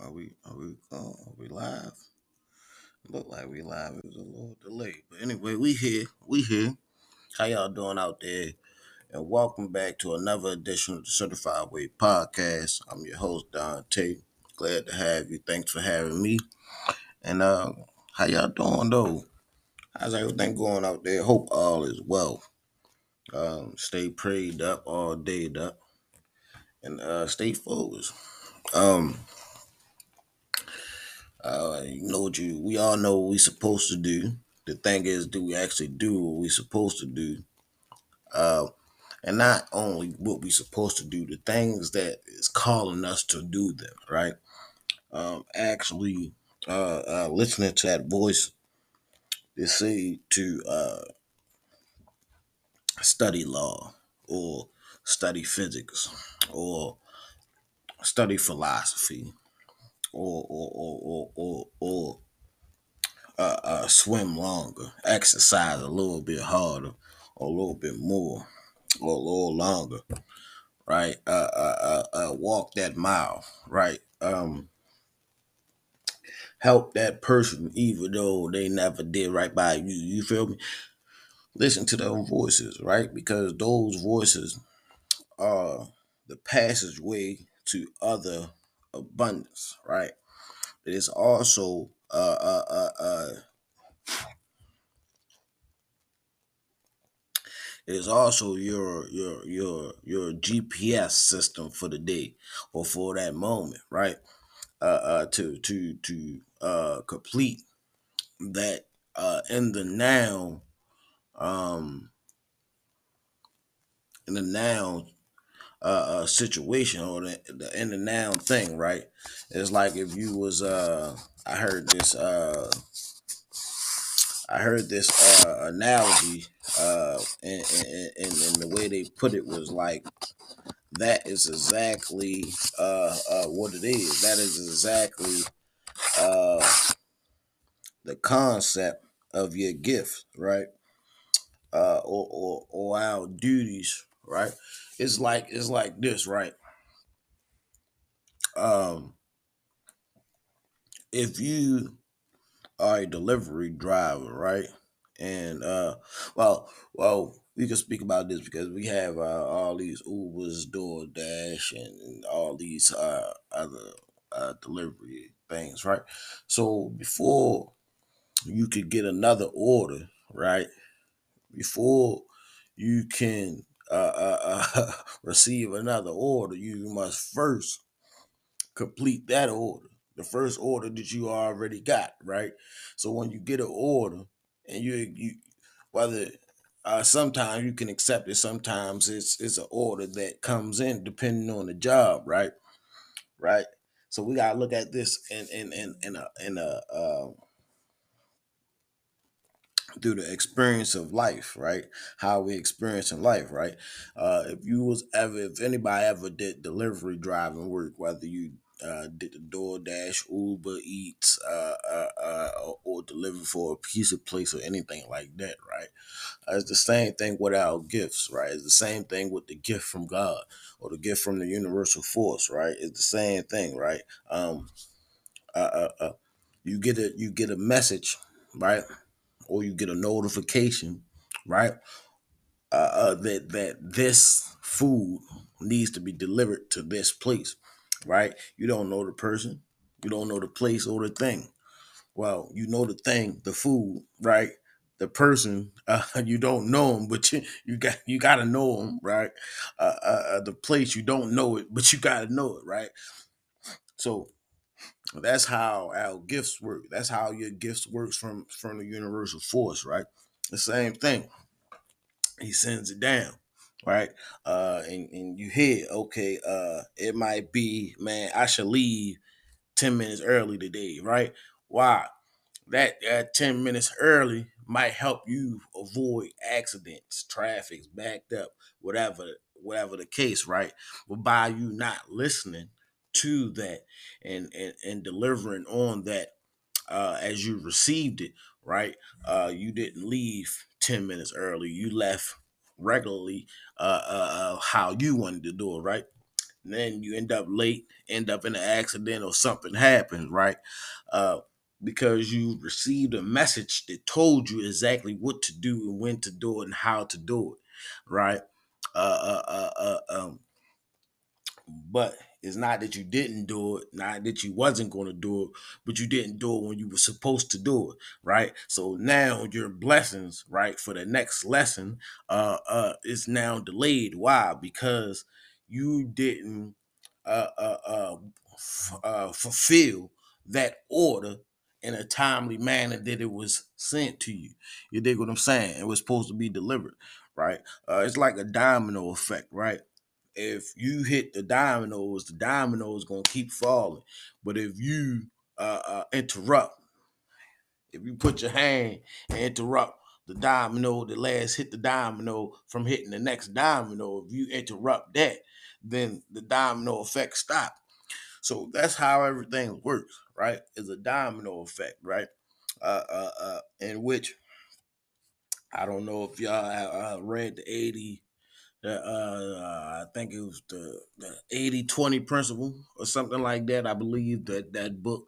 Are we are we are we live? Look like we live. It was a little delay. But anyway, we here. We here. How y'all doing out there? And welcome back to another edition of the Certified Way Podcast. I'm your host, Don Tate. Glad to have you. Thanks for having me. And uh how y'all doing though? How's everything going out there? Hope all is well. Um, stay prayed up all day up and uh stay focused. Um uh, you know what you we all know what we supposed to do. The thing is, do we actually do what we supposed to do? Uh, and not only what we supposed to do, the things that is calling us to do them, right? Um, actually, uh, uh, listening to that voice, they say to uh, study law or study physics or study philosophy or or or or or, uh, uh, swim longer, exercise a little bit harder, or a little bit more, or a little longer, right? Uh, uh, uh, uh, walk that mile, right? Um, help that person, even though they never did right by you. You feel me? Listen to those voices, right? Because those voices are the passageway to other abundance, right? It is also uh, uh, uh, uh, it is also your your your your GPS system for the day or for that moment, right? Uh, uh to to to uh complete that uh in the now um in the now uh, uh situation or the, the in the now thing, right? It's like if you was uh I heard this uh I heard this uh, analogy, uh, and, and, and, and, the way they put it was like that is exactly uh, uh, what it is. That is exactly uh, the concept of your gift, right? Uh, or, or or our duties, right? It's like it's like this, right? Um, if you are a delivery driver, right? And uh, well, well, we can speak about this because we have uh, all these Ubers, DoorDash, and, and all these uh, other uh, delivery things, right? So before you could get another order, right? Before you can uh, uh, uh, receive another order, you must first complete that order the first order that you already got, right? So when you get an order and you you whether uh, sometimes you can accept it, sometimes it's it's an order that comes in depending on the job, right? Right. So we gotta look at this in in in in a in a uh, through the experience of life, right? How we experience in life, right? Uh, if you was ever, if anybody ever did delivery driving work, whether you uh, did the DoorDash, Uber Eats, uh, uh, uh, or deliver for a pizza place or anything like that, right? Uh, it's the same thing with our gifts, right? It's the same thing with the gift from God or the gift from the universal force, right? It's the same thing, right? Um, uh, uh, uh, you get a you get a message, right? Or you get a notification, right? Uh, uh, that that this food needs to be delivered to this place right? You don't know the person, you don't know the place or the thing. Well, you know the thing, the food, right? The person, uh, you don't know them, but you, you got you got to know them, right? Uh, uh, uh, the place you don't know it, but you got to know it, right? So that's how our gifts work. That's how your gifts works from from the universal force, right? The same thing. He sends it down right? Uh, and, and you hear, okay, uh, it might be, man, I should leave 10 minutes early today, right? Why? That 10 minutes early might help you avoid accidents, traffic's backed up, whatever, whatever the case, right? But by you not listening to that and and, and delivering on that uh, as you received it, right? Uh, you didn't leave 10 minutes early. You left regularly uh, uh, uh, how you wanted to do it, right? then you end up late, end up in an accident or something happens, right? Uh, because you received a message that told you exactly what to do and when to do it and how to do it, right? Uh, uh, uh, uh um, but it's not that you didn't do it, not that you wasn't going to do it, but you didn't do it when you were supposed to do it, right? So now your blessings, right, for the next lesson, uh, uh, is now delayed. Why? Because you didn't uh, uh, uh, f- uh, fulfill that order in a timely manner that it was sent to you. You dig what I'm saying? It was supposed to be delivered, right? Uh, it's like a domino effect, right? If you hit the dominoes, the dominoes gonna keep falling. But if you uh, uh, interrupt, if you put your hand and interrupt the domino the last hit the domino from hitting the next domino, if you interrupt that, then the domino effect stop. So that's how everything works, right? Is a domino effect, right? Uh, uh, uh, in which I don't know if y'all uh, read the 80 uh, I think it was the, the 80 20 principle or something like that. I believe that that book.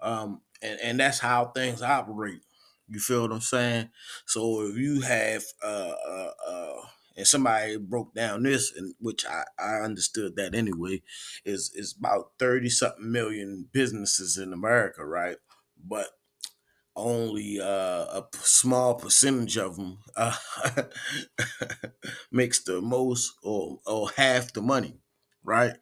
Um, and, and that's how things operate. You feel what I'm saying? So if you have, uh, uh, uh, and somebody broke down this, and which I, I understood that anyway, is is about 30 something million businesses in America, right? But only uh, a small percentage of them uh, makes the most or or half the money, right?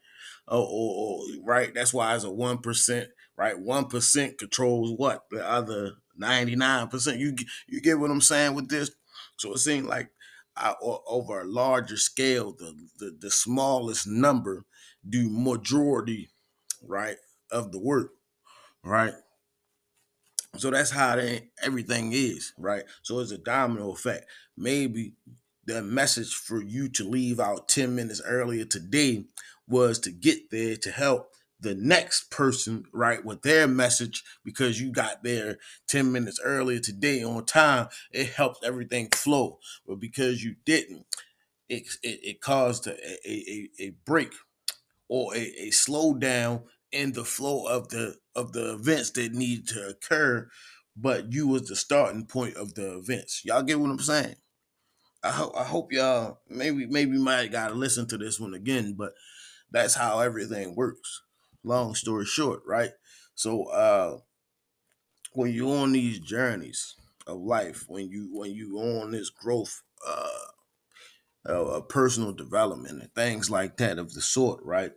Or, or, or right? That's why it's a one percent, right? One percent controls what the other ninety nine percent. You you get what I'm saying with this? So it seems like uh, over a larger scale, the, the the smallest number do majority, right, of the work, right? So that's how they, everything is, right? So it's a domino effect. Maybe the message for you to leave out 10 minutes earlier today was to get there to help the next person, right, with their message because you got there 10 minutes earlier today on time. It helps everything flow. But because you didn't, it, it, it caused a, a, a break or a, a slowdown in the flow of the of the events that need to occur, but you was the starting point of the events. Y'all get what I'm saying? I hope I hope y'all maybe maybe might gotta listen to this one again, but that's how everything works. Long story short, right? So uh when you're on these journeys of life, when you when you on this growth uh uh, personal development and things like that of the sort, right?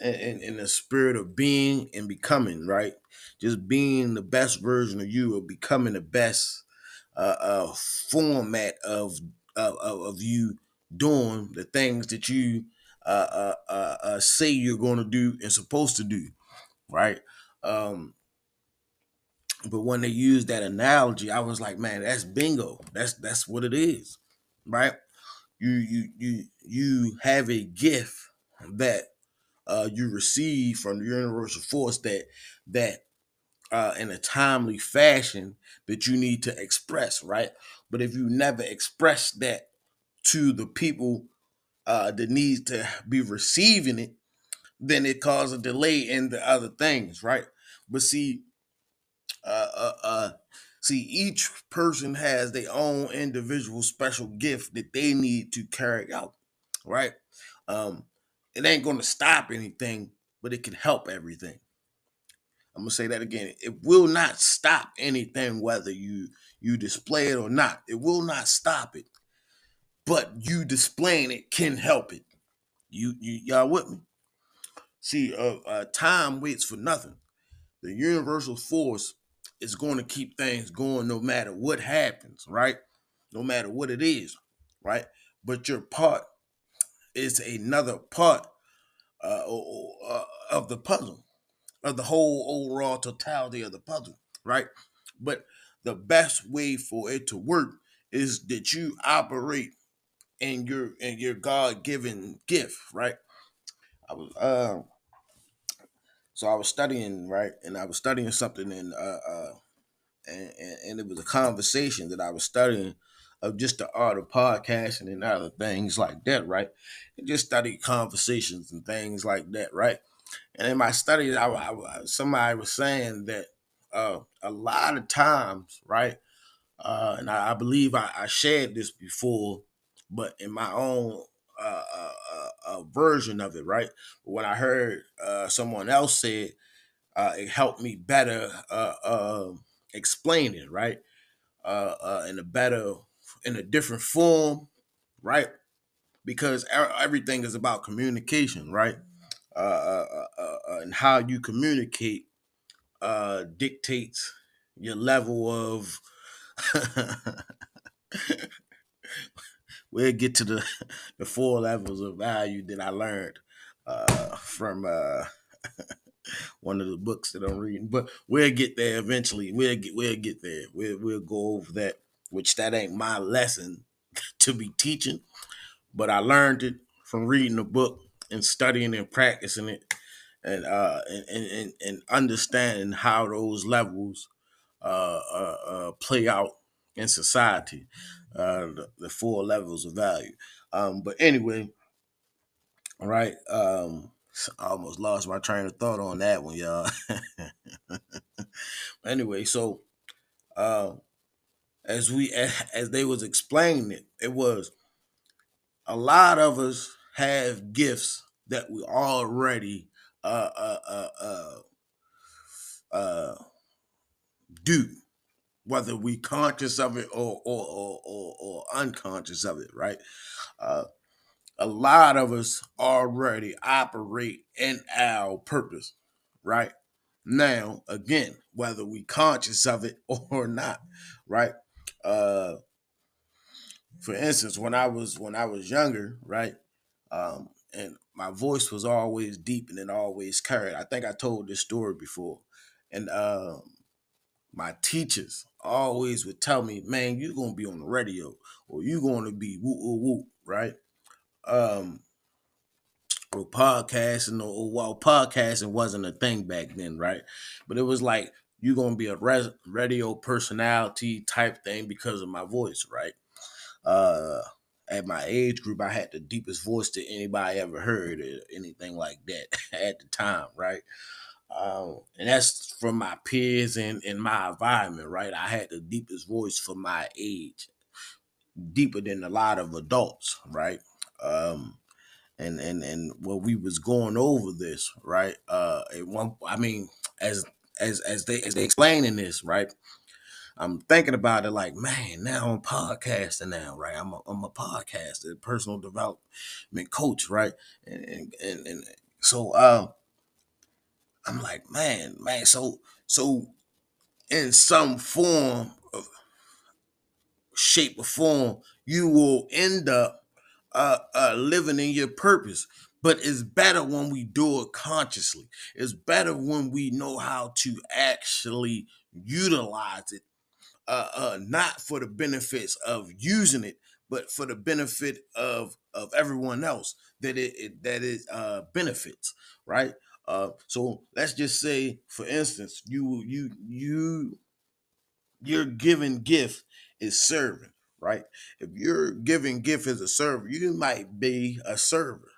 In, in the spirit of being and becoming, right? Just being the best version of you or becoming the best uh, uh, format of, of of you doing the things that you uh, uh, uh, uh say you're going to do and supposed to do, right? Um, but when they used that analogy, I was like, man, that's bingo. That's that's what it is, right? You you you you have a gift that uh, you receive from the universal force that that uh, in a timely fashion that you need to express, right? But if you never express that to the people uh, that needs to be receiving it, then it causes a delay in the other things, right? But see, uh, uh, uh, see, each person has their own individual special gift that they need to carry out, right? Um, it ain't going to stop anything, but it can help everything. I'm gonna say that again. It will not stop anything, whether you you display it or not. It will not stop it, but you displaying it can help it. You you y'all with me? See, uh, uh, time waits for nothing. The universal force is going to keep things going no matter what happens, right? No matter what it is, right? But your part is another part uh, uh, of the puzzle, of the whole overall totality of the puzzle, right? But the best way for it to work is that you operate in your in your God given gift, right? I was uh, so I was studying right, and I was studying something, and uh, uh and, and, and it was a conversation that I was studying of just the art of podcasting and other things like that, right? And just study conversations and things like that, right? And in my studies, I, I, somebody was saying that uh, a lot of times, right? Uh, and I, I believe I, I, shared this before, but in my own uh, uh, uh, uh version of it, right? When I heard someone else say it, it helped me better um, explain it, right? in a better, in a different form, right? Because everything is about communication, right? uh and how you communicate dictates your level of we'll get to the the four levels of value that I learned uh, from uh, one of the books that I'm reading. But we'll get there eventually. We'll get we'll get there. We'll we'll go over that, which that ain't my lesson to be teaching, but I learned it from reading the book and studying and practicing it and uh and and, and understanding how those levels uh, uh, uh, play out in society, uh, the, the, four levels of value. Um, but anyway, all right. Um, I almost lost my train of thought on that one, y'all. anyway, so uh, as we as they was explaining it, it was a lot of us have gifts that we already uh uh uh uh, uh do, whether we conscious of it or or or, or, or unconscious of it, right? Uh, a lot of us already operate in our purpose, right? Now, again, whether we conscious of it or not, right? Uh, for instance, when I was when I was younger, right, um, and my voice was always deep and it always carried. I think I told this story before, and um, my teachers always would tell me, man, you're gonna be on the radio or you're gonna be woo woo woo, right? Um or podcasting or while podcasting wasn't a thing back then, right? But it was like you're gonna be a res- radio personality type thing because of my voice, right? Uh at my age group, I had the deepest voice that anybody ever heard or anything like that at the time, right? Um, and that's from my peers and in my environment, right? I had the deepest voice for my age, deeper than a lot of adults, right? Um, and and and when we was going over this, right? Uh, one, I mean, as as as they as they explaining this, right? I'm thinking about it like, man, now I'm podcasting now, right? I'm a, I'm a podcaster, personal development coach, right? And and, and, so, uh, I'm like, man, man. So, so in some form of shape or form, you will end up uh, uh, living in your purpose. But it's better when we do it consciously. It's better when we know how to actually utilize it, uh, uh, not for the benefits of using it, but for the benefit of of everyone else that it, it that it uh, benefits, right? Uh, so let's just say, for instance, you you you your giving gift is serving, right? If your giving gift is a server, you might be a server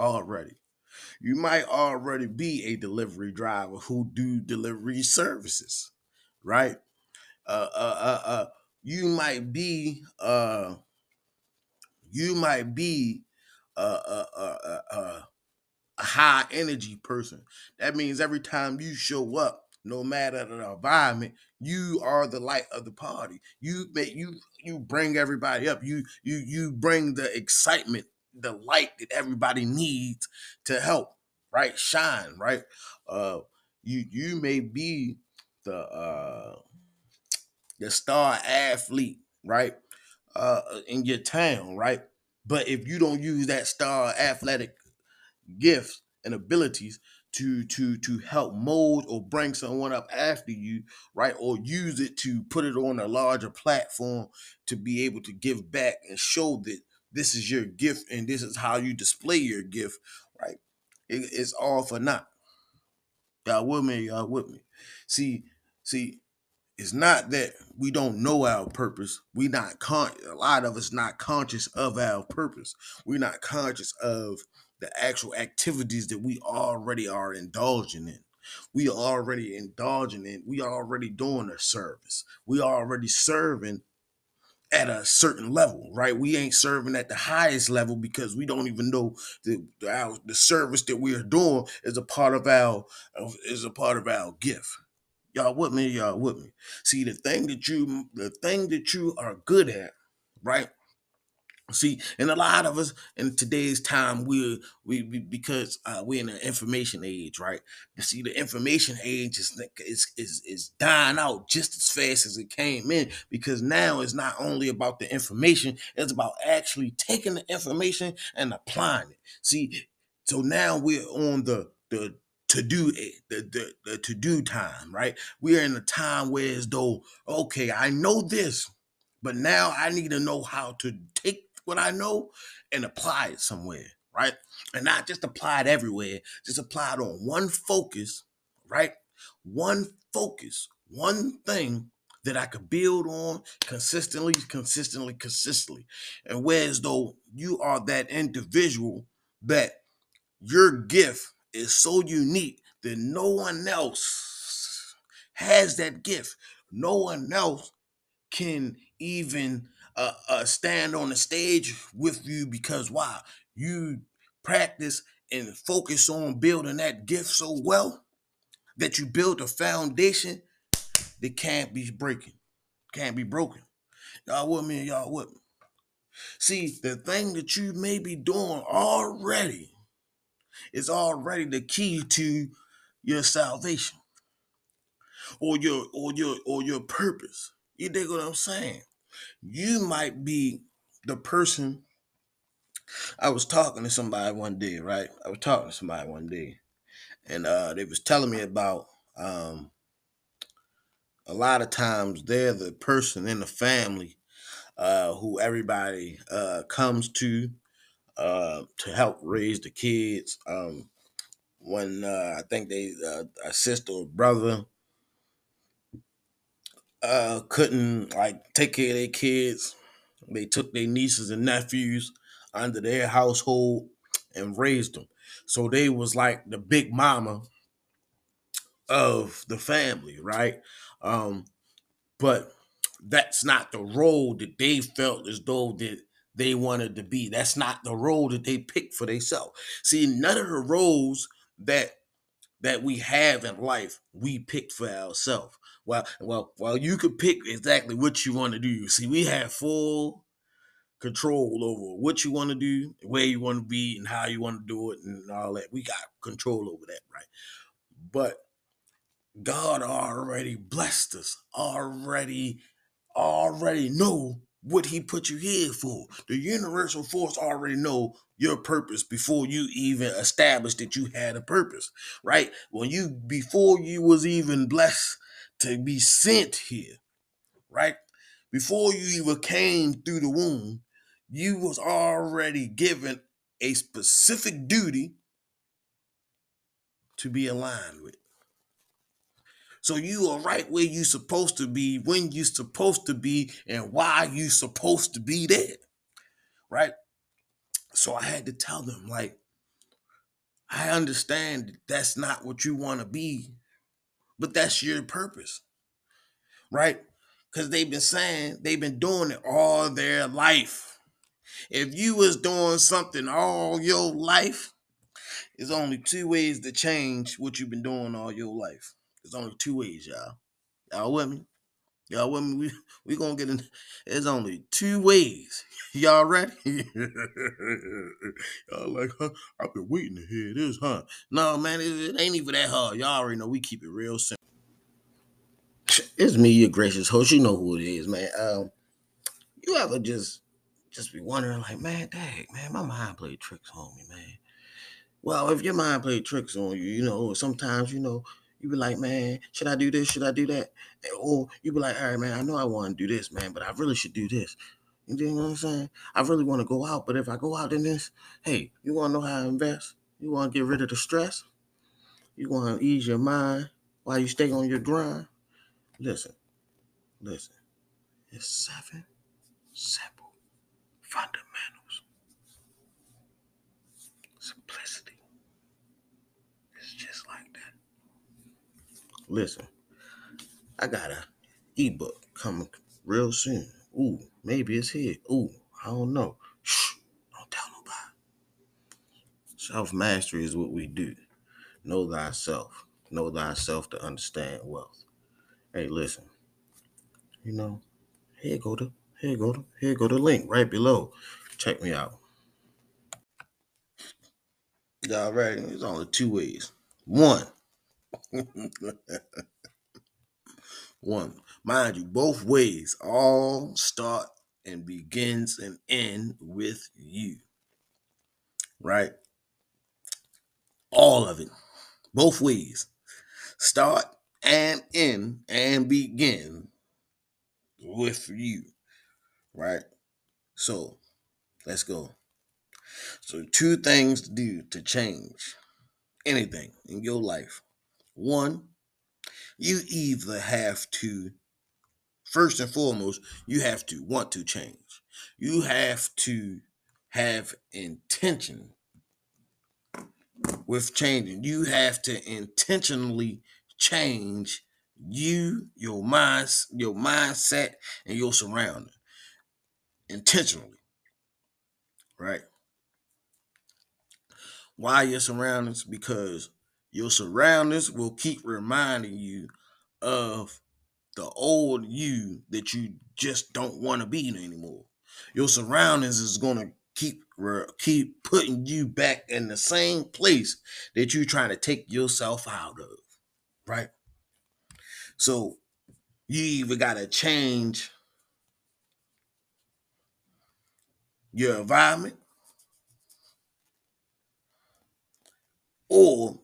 already. You might already be a delivery driver who do delivery services, right? Uh, uh, uh, uh you might be uh, you might be uh, uh, uh, uh, uh a high energy person. That means every time you show up, no matter the environment, you are the light of the party. You make you you bring everybody up. You you you bring the excitement, the light that everybody needs to help, right? Shine, right? Uh you you may be the uh the star athlete, right? Uh in your town, right? But if you don't use that star athletic gifts and abilities to to to help mold or bring someone up after you right or use it to put it on a larger platform to be able to give back and show that this is your gift and this is how you display your gift right it, it's all for naught y'all with me y'all with me see see it's not that we don't know our purpose. We not con a lot of us not conscious of our purpose. We're not conscious of the actual activities that we already are indulging in. We already indulging in, we already doing a service. We already serving at a certain level, right? We ain't serving at the highest level because we don't even know the our, the service that we are doing is a part of our is a part of our gift. Y'all with me? Y'all with me? See the thing that you the thing that you are good at, right? See, and a lot of us in today's time, we we, because uh, we're in an information age, right? You see, the information age is, is is is dying out just as fast as it came in because now it's not only about the information; it's about actually taking the information and applying it. See, so now we're on the the to do the, the, the to do time, right? We are in a time where as though, okay, I know this, but now I need to know how to take what I know and apply it somewhere, right? And not just apply it everywhere, just apply it on one focus, right? One focus, one thing that I could build on consistently, consistently, consistently. And whereas though you are that individual that your gift is so unique that no one else has that gift. No one else can even uh, uh, stand on the stage with you because why? You practice and focus on building that gift so well that you build a foundation that can't be breaking, can't be broken. Y'all with me? Y'all with me? See, the thing that you may be doing already is already the key to your salvation or your or your or your purpose. You dig what I'm saying? You might be the person. I was talking to somebody one day, right? I was talking to somebody one day, and uh, they was telling me about um, a lot of times they're the person in the family uh, who everybody uh, comes to uh, to help raise the kids. Um, when uh, I think they uh, a sister or brother uh, couldn't like take care of their kids, they took their nieces and nephews under their household and raised them. So they was like the big mama of the family, right? Um, but that's not the role that they felt as though that they wanted to be. That's not the role that they picked for themselves. See, none of the roles that that we have in life we picked for ourselves. Well, well, well, you could pick exactly what you want to do. See, we have full control over what you want to do, where you want to be, and how you want to do it, and all that. We got control over that, right? But God already blessed us, already, already know what he put you here for. The universal force already know your purpose before you even established that you had a purpose, right? When you before you was even blessed to be sent here, right? Before you even came through the womb, you was already given a specific duty to be aligned with. So you are right where you supposed to be, when you supposed to be, and why you supposed to be there. Right? So I had to tell them, like, I understand that that's not what you want to be, but that's your purpose. Right? Because they've been saying they've been doing it all their life. If you was doing something all your life, there's only two ways to change what you've been doing all your life. There's only two ways, y'all. Y'all with me? Y'all with me? We we gonna get in. There's only two ways. Y'all ready? y'all like, huh? I've been waiting to hear this, huh? No, man, it, it ain't even that hard. Y'all already know we keep it real simple. It's me, your gracious host. You know who it is, man. Um, you ever just just be wondering, like, man, dang, man, my mind played tricks on me, man. Well, if your mind played tricks on you, you know, sometimes, you know, you be like, man, should I do this? Should I do that? Or you be like, all right, man, I know I want to do this, man, but I really should do this. You know what I'm saying? I really want to go out, but if I go out in this, hey, you want to know how to invest? You want to get rid of the stress? You want to ease your mind while you stay on your grind? Listen, Listen, it's seven simple fundamentals. Simplicity. It's just like that. Listen, I got a ebook coming real soon. Ooh, maybe it's here. Ooh, I don't know. Shh, don't tell nobody. Self mastery is what we do. Know thyself. Know thyself to understand wealth. Hey, listen. You know, here go to here go to here go the link right below. Check me out. Y'all? There's only two ways. One. One. Mind you, both ways all start and begins and end with you. Right? All of it. Both ways. Start and end and begin with you. Right? So let's go. So, two things to do to change anything in your life. One, you either have to, first and foremost, you have to want to change. You have to have intention with changing. You have to intentionally change you, your minds, your mindset, and your surrounding. Intentionally. Right? Why your surroundings? Because your surroundings will keep reminding you of the old you that you just don't want to be anymore. Your surroundings is gonna keep keep putting you back in the same place that you're trying to take yourself out of, right? So you either gotta change your environment or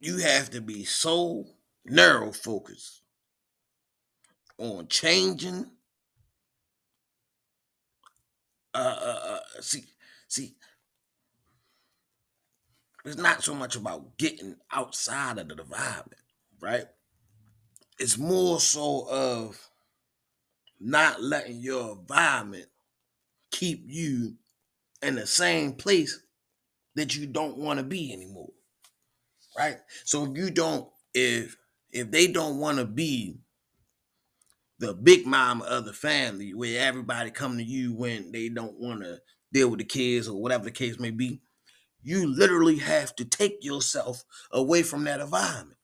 you have to be so narrow focused on changing uh, uh, uh, see see it's not so much about getting outside of the environment right it's more so of not letting your environment keep you in the same place that you don't want to be anymore. Right? So if you don't, if if they don't want to be the big mama of the family where everybody come to you when they don't want to deal with the kids or whatever the case may be, you literally have to take yourself away from that environment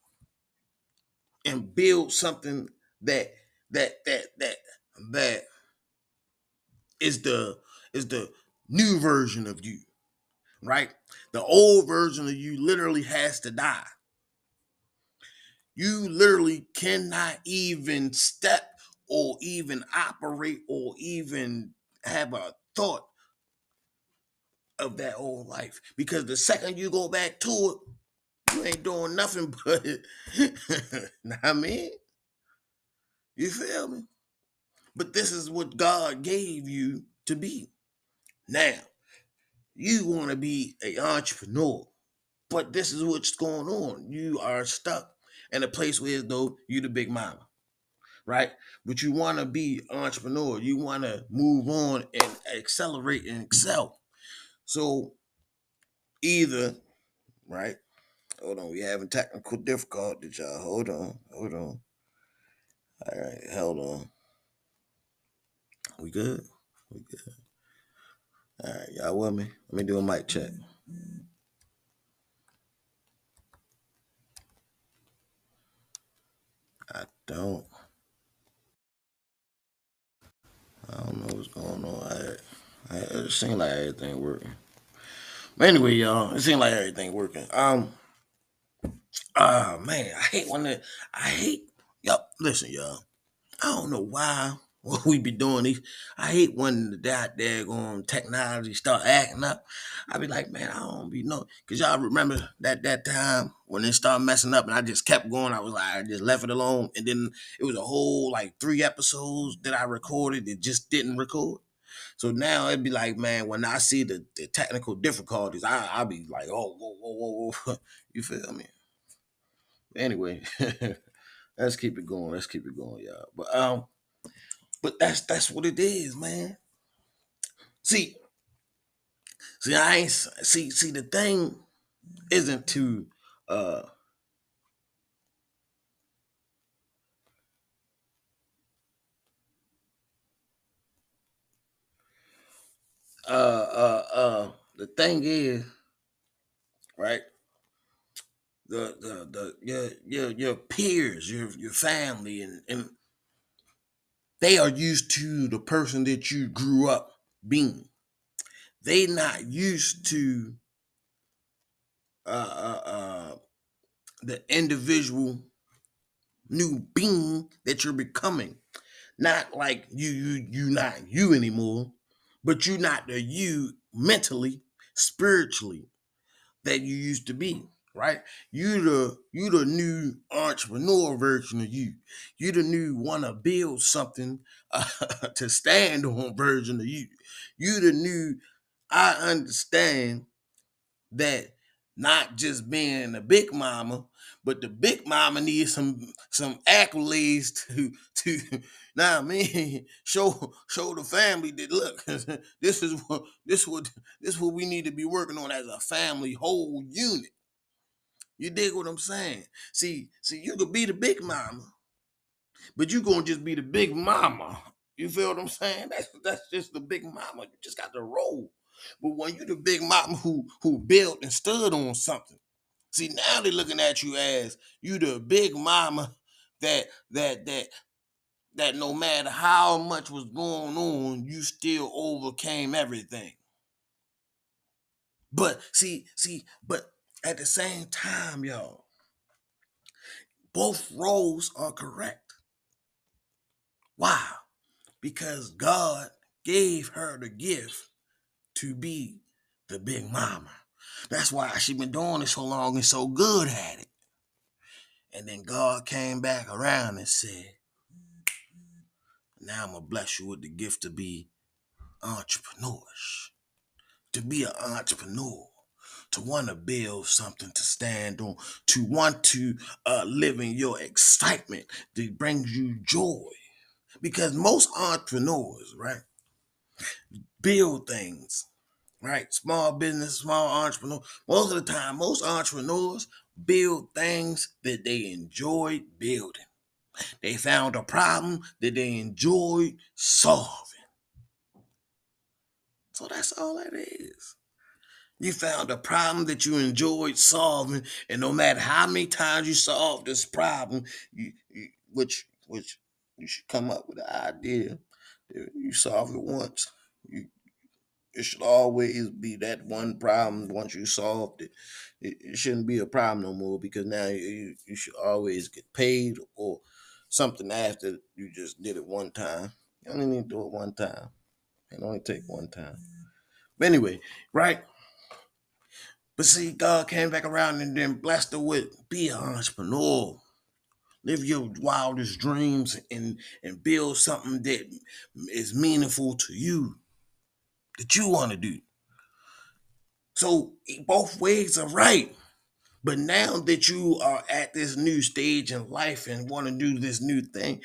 and build something that that that that that is the is the new version of you right? The old version of you literally has to die. You literally cannot even step or even operate or even have a thought of that old life because the second you go back to it, you ain't doing nothing but now I mean, you feel me? But this is what God gave you to be. Now, you want to be an entrepreneur, but this is what's going on. You are stuck in a place where though you're the big mama, right? But you want to be entrepreneur. You want to move on and accelerate and excel. So either, right? Hold on, we having technical difficulties, y'all. Hold on, hold on. All right, hold on. We good? We good. All right, y'all with me? Let me do a mic check. I don't. I don't know what's going on. I, I, it seems like everything working. But anyway, y'all, it seems like everything working. Um, ah, man, I hate when the, I hate. Yup, listen, y'all. I don't know why what we be doing these. I hate when the that daggone technology start acting up. I be like, man, I don't be know. Cause y'all remember that that time when it started messing up and I just kept going. I was like, I just left it alone. And then it was a whole like three episodes that I recorded that just didn't record. So now it'd be like, man, when I see the, the technical difficulties, I I'll be like, oh, whoa, whoa, whoa, whoa. You feel me? Anyway. let's keep it going. Let's keep it going, y'all. But um, but that's that's what it is, man. See, see, I ain't see see the thing isn't to uh uh uh uh the thing is right the the the your your your peers your your family and and they are used to the person that you grew up being. They not used to uh uh, uh the individual new being that you're becoming. Not like you you you not you anymore but you're not the you mentally spiritually that you used to be right? You the you the new entrepreneur version of you. You the new want to build something uh, to stand on version of you. You the new i understand that not just being a big mama, but the big mama needs some some accolades to to now I mean show show the family that look this is what this what this what we need to be working on as a family whole unit. You dig what I'm saying? See, see, you could be the big mama, but you gonna just be the big mama. You feel what I'm saying? That's that's just the big mama. You just got to roll. But when you the big mama who who built and stood on something, see now they're looking at you as you the big mama that that that that no matter how much was going on, you still overcame everything. But see, see, but at the same time, y'all, both roles are correct. Why? Because God gave her the gift to be the big mama. That's why she been doing it so long and so good at it. And then God came back around and said, now I'm gonna bless you with the gift to be entrepreneurs, to be an entrepreneur, to want to build something to stand on, to want to uh, live in your excitement that brings you joy. Because most entrepreneurs, right, build things right? Small business, small entrepreneur. Most of the time, most entrepreneurs build things that they enjoyed building. They found a problem that they enjoyed solving. So that's all that is. You found a problem that you enjoyed solving, and no matter how many times you solve this problem, you, you which which you should come up with an idea. You solve it once, you it should always be that one problem. Once you solved it, it, it shouldn't be a problem no more because now you, you should always get paid or something after you just did it one time. You only need to do it one time. It only take one time. But anyway, right? But see, God came back around and then blessed her with be an entrepreneur. Live your wildest dreams and and build something that is meaningful to you that you want to do. So both ways are right. But now that you are at this new stage in life and want to do this new thing,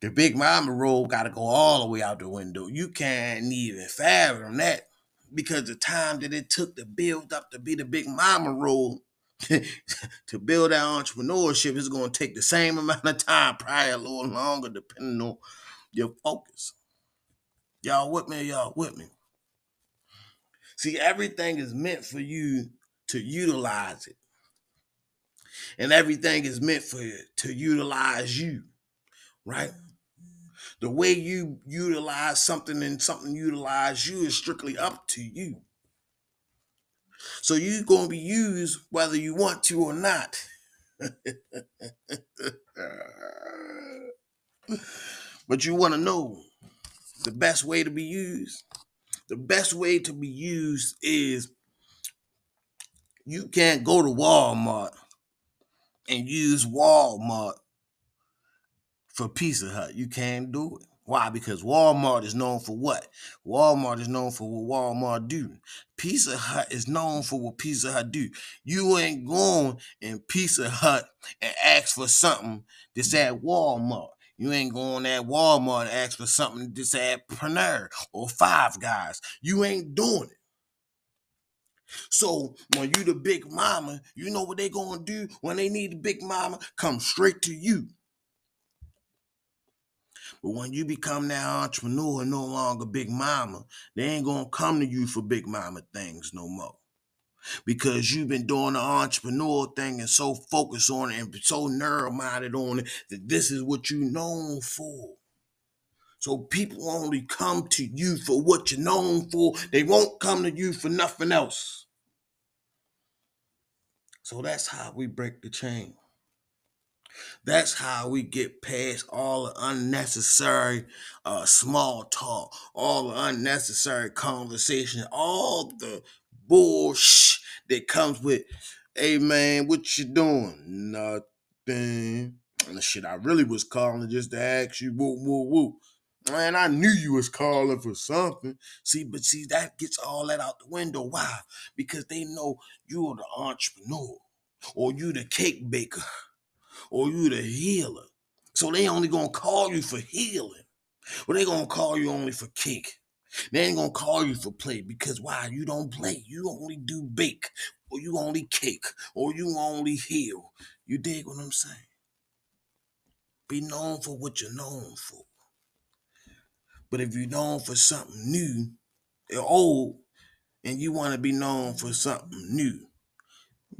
the big mama role got to go all the way out the window. You can't even fathom that because the time that it took to build up to be the big mama role to build that entrepreneurship is going to take the same amount of time, probably a little longer, depending on your focus. Y'all with me? Y'all with me? See, everything is meant for you to utilize it. And everything is meant for you to utilize you, right? The way you utilize something and something utilize you is strictly up to you. So you're going to be used whether you want to or not. but you want to know the best way to be used? The best way to be used is you can't go to Walmart and use Walmart for Pizza Hut. You can't do it. Why? Because Walmart is known for what? Walmart is known for what Walmart do. Pizza Hut is known for what Pizza Hut do. You ain't going in Pizza Hut and ask for something that's at Walmart. You ain't going at Walmart and ask for something that's at Panera or Five Guys. You ain't doing it. So when you the big mama, you know what they gonna do when they need the big mama? Come straight to you. But when you become that entrepreneur, no longer big mama, they ain't gonna come to you for big mama things no more. Because you've been doing the entrepreneur thing and so focused on it and so narrow-minded on it that this is what you're known for. So people only come to you for what you're known for. They won't come to you for nothing else. So that's how we break the chain. That's how we get past all the unnecessary uh, small talk, all the unnecessary conversation, all the bullshit that comes with, hey man, what you doing? Nothing. And the shit I really was calling just to ask you, woo, woo, woo. Man, I knew you was calling for something. See, but see, that gets all that out the window. Why? Because they know you're the entrepreneur or you the cake baker or you the healer. So they only gonna call you for healing. Or they gonna call you only for kick. They ain't gonna call you for play because why? You don't play. You only do bake, or you only kick, or you only heal. You dig what I'm saying? Be known for what you're known for. But if you're known for something new or old, and you want to be known for something new,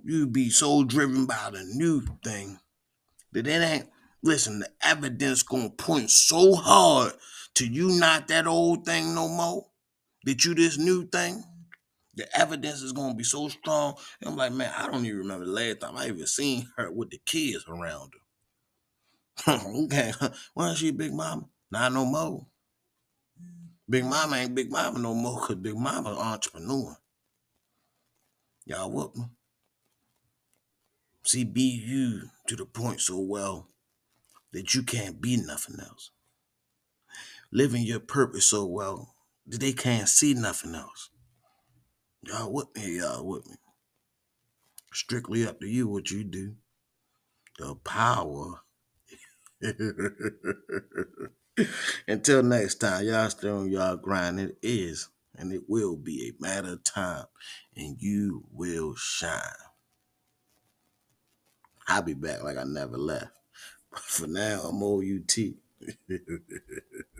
you'd be so driven by the new thing that it ain't listen, the evidence gonna point so hard to you not that old thing no more, that you this new thing. The evidence is gonna be so strong. And I'm like, man, I don't even remember the last time I even seen her with the kids around her. okay, why is she Big Mama? Not no more. Big Mama ain't Big Mama no more because Big Mama entrepreneur. Y'all with me? See, be you to the point so well that you can't be nothing else. Living your purpose so well that they can't see nothing else. Y'all with me? Y'all with me? Strictly up to you what you do. The power. Until next time, y'all stay on y'all grind. It is and it will be a matter of time, and you will shine. I'll be back like I never left. But for now, I'm OUT.